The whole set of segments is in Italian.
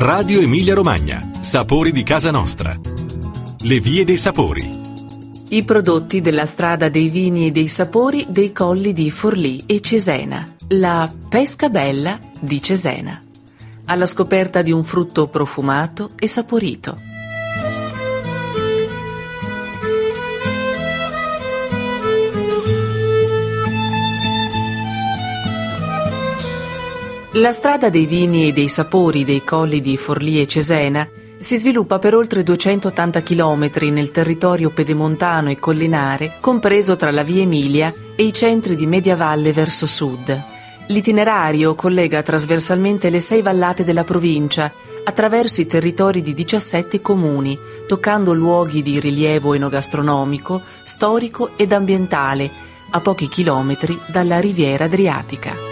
Radio Emilia Romagna. Sapori di casa nostra. Le vie dei sapori. I prodotti della strada dei vini e dei sapori dei colli di Forlì e Cesena. La pesca bella di Cesena. Alla scoperta di un frutto profumato e saporito. La strada dei vini e dei sapori dei colli di Forlì e Cesena si sviluppa per oltre 280 km nel territorio pedemontano e collinare, compreso tra la Via Emilia e i centri di Media Valle verso sud. L'itinerario collega trasversalmente le sei vallate della provincia attraverso i territori di 17 comuni, toccando luoghi di rilievo enogastronomico, storico ed ambientale, a pochi chilometri dalla riviera adriatica.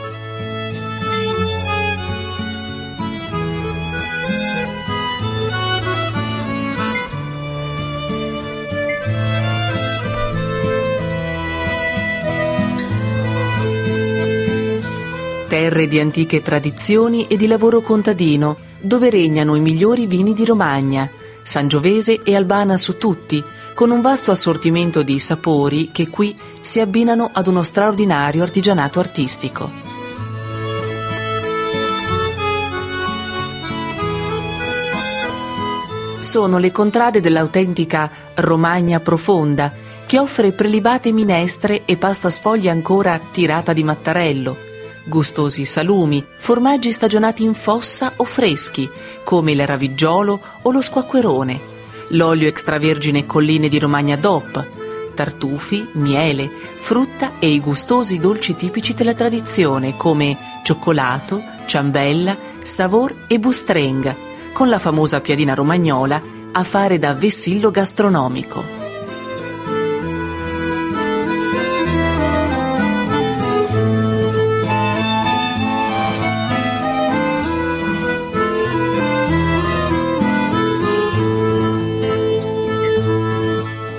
Terre di antiche tradizioni e di lavoro contadino, dove regnano i migliori vini di Romagna, Sangiovese e Albana su tutti, con un vasto assortimento di sapori che qui si abbinano ad uno straordinario artigianato artistico. Sono le contrade dell'autentica Romagna profonda, che offre prelibate minestre e pasta sfoglia ancora tirata di mattarello, gustosi salumi, formaggi stagionati in fossa o freschi, come il raviggiolo o lo squacquerone, l'olio extravergine colline di Romagna DOP, tartufi, miele, frutta e i gustosi dolci tipici della tradizione come cioccolato, ciambella, savor e bustrenga, con la famosa piadina romagnola a fare da vessillo gastronomico.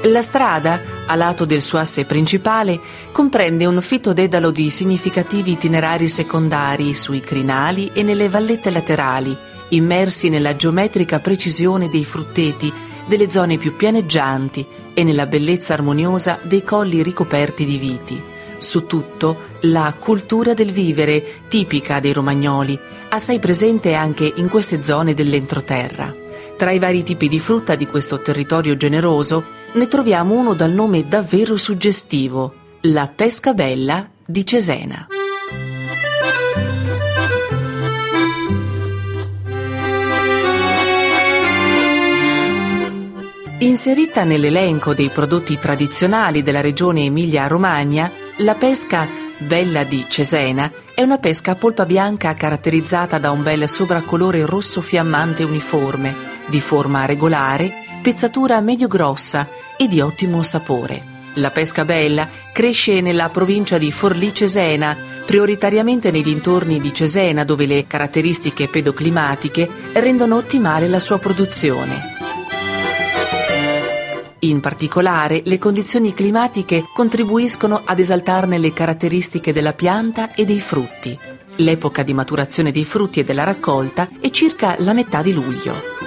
La strada, a lato del suo asse principale, comprende un fitto dedalo di significativi itinerari secondari sui crinali e nelle vallette laterali, immersi nella geometrica precisione dei frutteti delle zone più pianeggianti e nella bellezza armoniosa dei colli ricoperti di viti. Su tutto la cultura del vivere, tipica dei romagnoli, assai presente anche in queste zone dell'entroterra. Tra i vari tipi di frutta di questo territorio generoso ne troviamo uno dal nome davvero suggestivo, la pesca bella di Cesena. Inserita nell'elenco dei prodotti tradizionali della regione Emilia-Romagna, la pesca bella di Cesena è una pesca a polpa bianca caratterizzata da un bel sovracolore rosso fiammante uniforme, di forma regolare pezzatura medio-grossa e di ottimo sapore. La pesca bella cresce nella provincia di Forlì-Cesena, prioritariamente nei dintorni di Cesena dove le caratteristiche pedoclimatiche rendono ottimale la sua produzione. In particolare, le condizioni climatiche contribuiscono ad esaltarne le caratteristiche della pianta e dei frutti. L'epoca di maturazione dei frutti e della raccolta è circa la metà di luglio.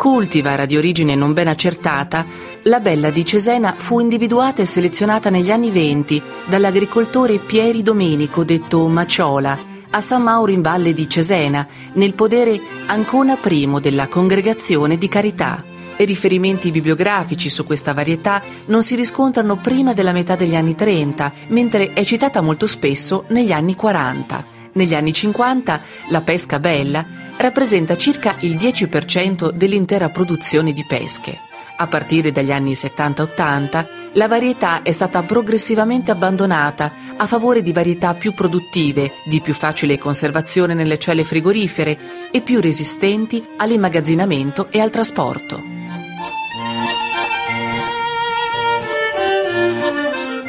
Cultivara di origine non ben accertata, la bella di Cesena fu individuata e selezionata negli anni venti dall'agricoltore Pieri Domenico, detto Maciola, a San Mauro in Valle di Cesena, nel podere Ancona I della Congregazione di Carità. I riferimenti bibliografici su questa varietà non si riscontrano prima della metà degli anni 30, mentre è citata molto spesso negli anni 40. Negli anni 50 la pesca bella rappresenta circa il 10% dell'intera produzione di pesche. A partire dagli anni 70-80 la varietà è stata progressivamente abbandonata a favore di varietà più produttive, di più facile conservazione nelle celle frigorifere e più resistenti all'immagazzinamento e al trasporto.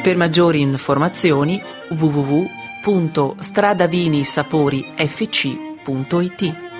Per maggiori informazioni www www.stradavinissaporifc.it